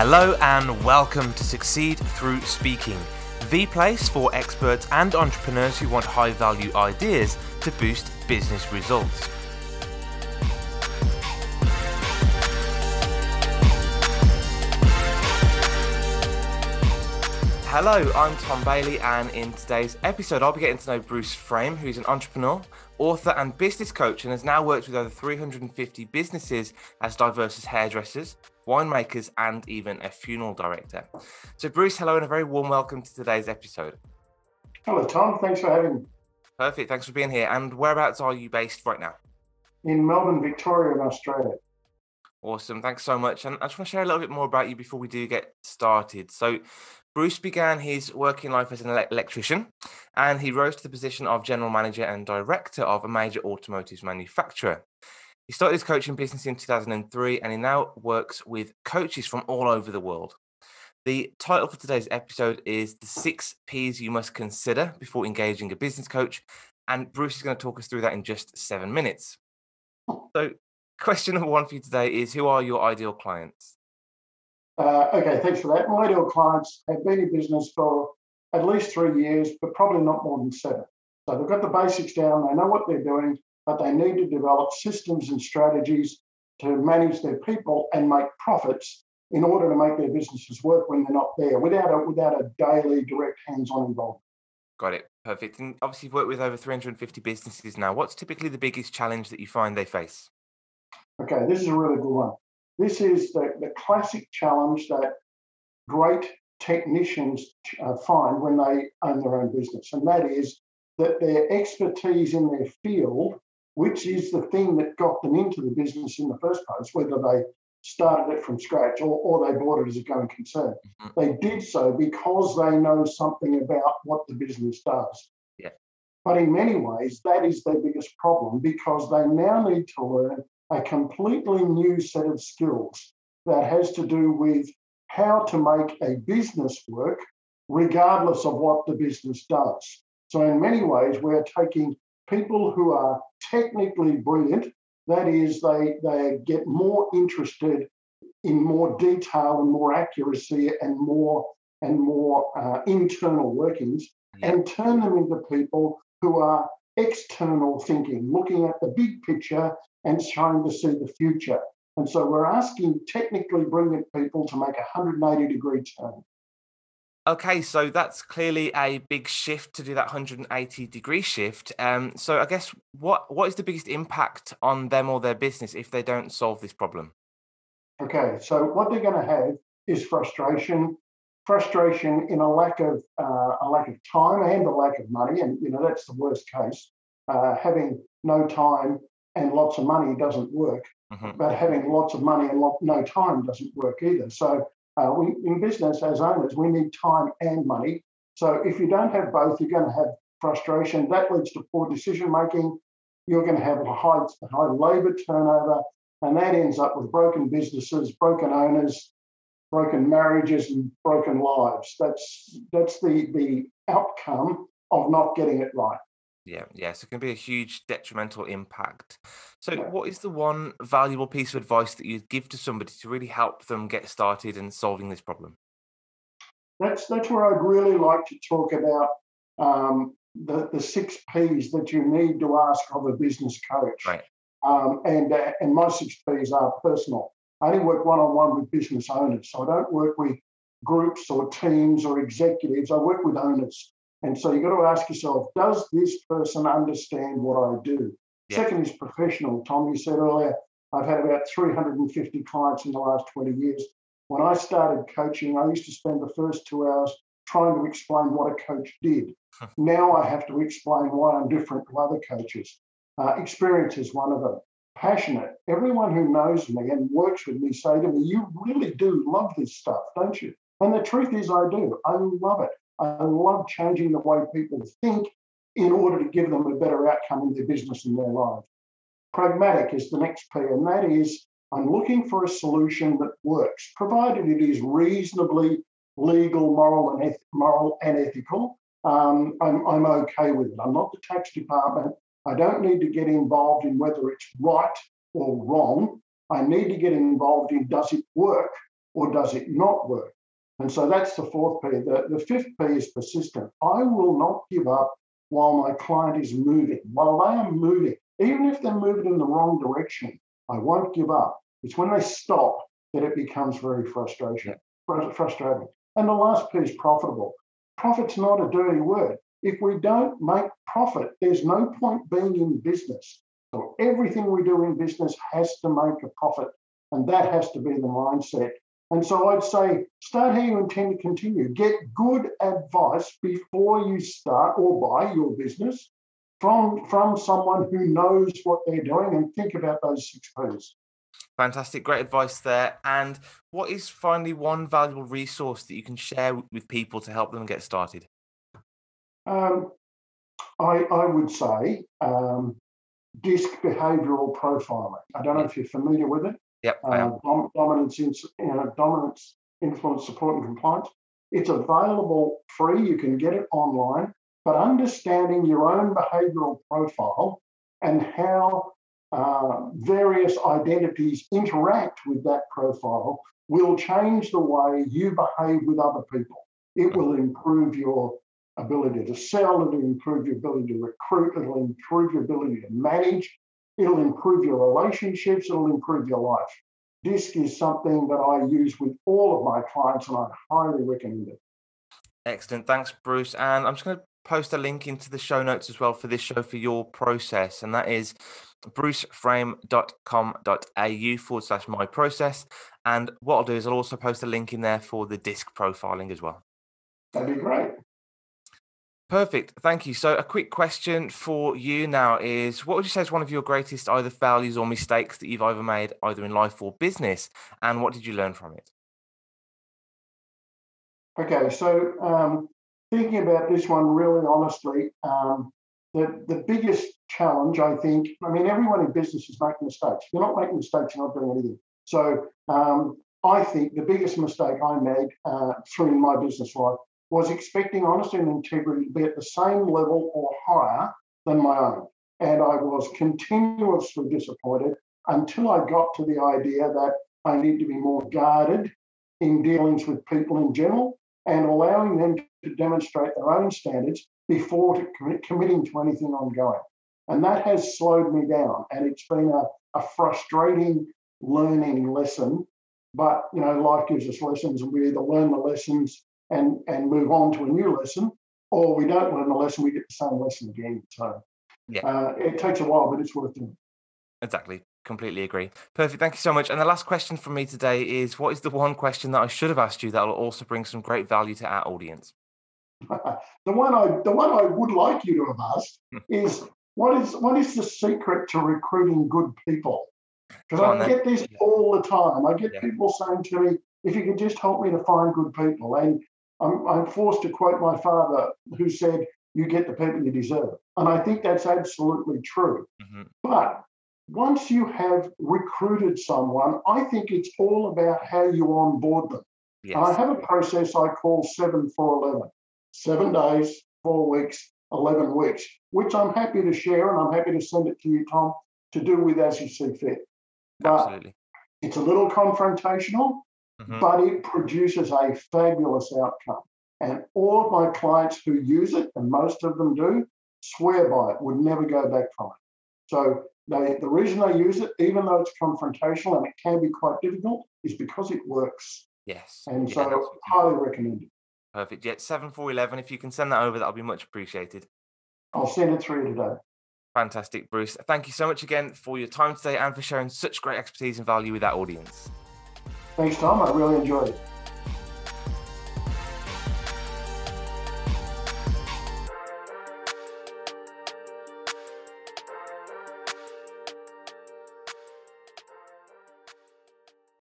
Hello and welcome to Succeed Through Speaking, the place for experts and entrepreneurs who want high value ideas to boost business results. Hello, I'm Tom Bailey, and in today's episode, I'll be getting to know Bruce Frame, who's an entrepreneur, author, and business coach, and has now worked with over 350 businesses as diverse as hairdressers, winemakers, and even a funeral director. So, Bruce, hello, and a very warm welcome to today's episode. Hello, Tom. Thanks for having me. Perfect. Thanks for being here. And whereabouts are you based right now? In Melbourne, Victoria, in Australia. Awesome. Thanks so much. And I just want to share a little bit more about you before we do get started. So, Bruce began his working life as an electrician and he rose to the position of general manager and director of a major automotive manufacturer. He started his coaching business in 2003 and he now works with coaches from all over the world. The title for today's episode is The Six P's You Must Consider Before Engaging a Business Coach. And Bruce is going to talk us through that in just seven minutes. So, question number one for you today is Who are your ideal clients? Uh, okay, thanks for that. My ideal clients have been in business for at least three years, but probably not more than seven. So they've got the basics down, they know what they're doing, but they need to develop systems and strategies to manage their people and make profits in order to make their businesses work when they're not there without a, without a daily direct hands-on involvement. Got it. Perfect. And obviously, you've worked with over 350 businesses now. What's typically the biggest challenge that you find they face? Okay, this is a really good one. This is the, the classic challenge that great technicians uh, find when they own their own business, and that is that their expertise in their field, which is the thing that got them into the business in the first place, whether they started it from scratch or, or they bought it as a going concern, mm-hmm. they did so because they know something about what the business does. Yeah. But in many ways, that is their biggest problem because they now need to learn a completely new set of skills that has to do with how to make a business work regardless of what the business does. So, in many ways, we're taking people who are technically brilliant, that is, they, they get more interested in more detail and more accuracy and more and more uh, internal workings, yeah. and turn them into people who are external thinking, looking at the big picture and trying to see the future. And so we're asking technically brilliant people to make a 180 degree turn. Okay, so that's clearly a big shift to do that 180 degree shift. Um, so I guess what what is the biggest impact on them or their business if they don't solve this problem? Okay, so what they're going to have is frustration, frustration in a lack of uh, a lack of time and a lack of money, and you know that's the worst case. Uh, having no time and lots of money doesn't work. Mm-hmm. But having lots of money and no time doesn't work either. So uh, we, in business as owners, we need time and money. So if you don't have both, you're going to have frustration. That leads to poor decision making. You're going to have a high, high labour turnover, and that ends up with broken businesses, broken owners, broken marriages, and broken lives. That's that's the the outcome of not getting it right. Yeah, yeah. So it can be a huge detrimental impact. So, what is the one valuable piece of advice that you'd give to somebody to really help them get started in solving this problem? That's that's where I'd really like to talk about um, the the six P's that you need to ask of a business coach. Right. Um, and uh, and my six P's are personal. I only work one on one with business owners, so I don't work with groups or teams or executives. I work with owners. And so you've got to ask yourself, does this person understand what I do? Yeah. Second is professional. Tom, you said earlier, I've had about 350 clients in the last 20 years. When I started coaching, I used to spend the first two hours trying to explain what a coach did. now I have to explain why I'm different to other coaches. Uh, experience is one of them. Passionate. Everyone who knows me and works with me say to me, You really do love this stuff, don't you? And the truth is, I do. I love it. I love changing the way people think in order to give them a better outcome in their business and their life. Pragmatic is the next P, and that is I'm looking for a solution that works, provided it is reasonably legal, moral, and, eth- moral and ethical. Um, I'm, I'm okay with it. I'm not the tax department. I don't need to get involved in whether it's right or wrong. I need to get involved in does it work or does it not work? And so that's the fourth P. The, the fifth P is persistent. I will not give up while my client is moving, while they are moving, even if they're moving in the wrong direction, I won't give up. It's when they stop that it becomes very frustrating. Frustrating. And the last P is profitable. Profit's not a dirty word. If we don't make profit, there's no point being in business. So everything we do in business has to make a profit, and that has to be the mindset. And so I'd say start how you intend to continue. Get good advice before you start or buy your business from, from someone who knows what they're doing and think about those six P's. Fantastic, great advice there. And what is finally one valuable resource that you can share with people to help them get started? Um, I, I, would say um, DISC behavioral profiling. I don't know if you're familiar with it. Yep. Uh, dom- dominance, in, you know, dominance, influence, support, and compliance. It's available free. You can get it online. But understanding your own behavioral profile and how uh, various identities interact with that profile will change the way you behave with other people. It will improve your ability to sell, it'll improve your ability to recruit, it'll improve your ability to manage, it'll improve your relationships, it'll improve your life. DISC is something that I use with all of my clients and I highly recommend it. Excellent. Thanks, Bruce. And I'm just going to post a link into the show notes as well for this show for your process. And that is bruceframe.com.au forward slash my process. And what I'll do is I'll also post a link in there for the disc profiling as well. That'd be great. Perfect. Thank you. So, a quick question for you now is what would you say is one of your greatest either failures or mistakes that you've ever made, either in life or business? And what did you learn from it? Okay. So, um, thinking about this one really honestly, um, the, the biggest challenge, I think, I mean, everyone in business is making mistakes. You're not making mistakes, you're not doing anything. So, um, I think the biggest mistake I made uh, through my business life was expecting honesty and integrity to be at the same level or higher than my own. And I was continuously disappointed until I got to the idea that I need to be more guarded in dealings with people in general and allowing them to demonstrate their own standards before to committing to anything ongoing. And that has slowed me down. And it's been a, a frustrating learning lesson. But, you know, life gives us lessons and we either learn the lessons and and move on to a new lesson, or we don't learn the lesson, we get the same lesson again. So yeah. Uh, it takes a while, but it's worth doing. Exactly. Completely agree. Perfect. Thank you so much. And the last question from me today is what is the one question that I should have asked you that will also bring some great value to our audience? the one I the one I would like you to have asked hmm. is what is what is the secret to recruiting good people? Because I then. get this all the time. I get yeah. people saying to me, if you could just help me to find good people. And I'm, I'm forced to quote my father, who said, You get the people you deserve. And I think that's absolutely true. Mm-hmm. But once you have recruited someone, I think it's all about how you onboard them. Yes. And I have a process I call 7 for 11 seven days, four weeks, 11 weeks, which I'm happy to share and I'm happy to send it to you, Tom, to do with as you see fit. But Absolutely. it's a little confrontational, mm-hmm. but it produces a fabulous outcome. And all of my clients who use it, and most of them do, swear by it, would never go back from it. So they, the reason they use it, even though it's confrontational and it can be quite difficult, is because it works. Yes. And yeah, so highly recommend it. Perfect. Yeah, seven four eleven. If you can send that over, that'll be much appreciated. I'll send it through today. Fantastic, Bruce. Thank you so much again for your time today and for sharing such great expertise and value with that audience. Thanks, Tom. I really enjoyed it.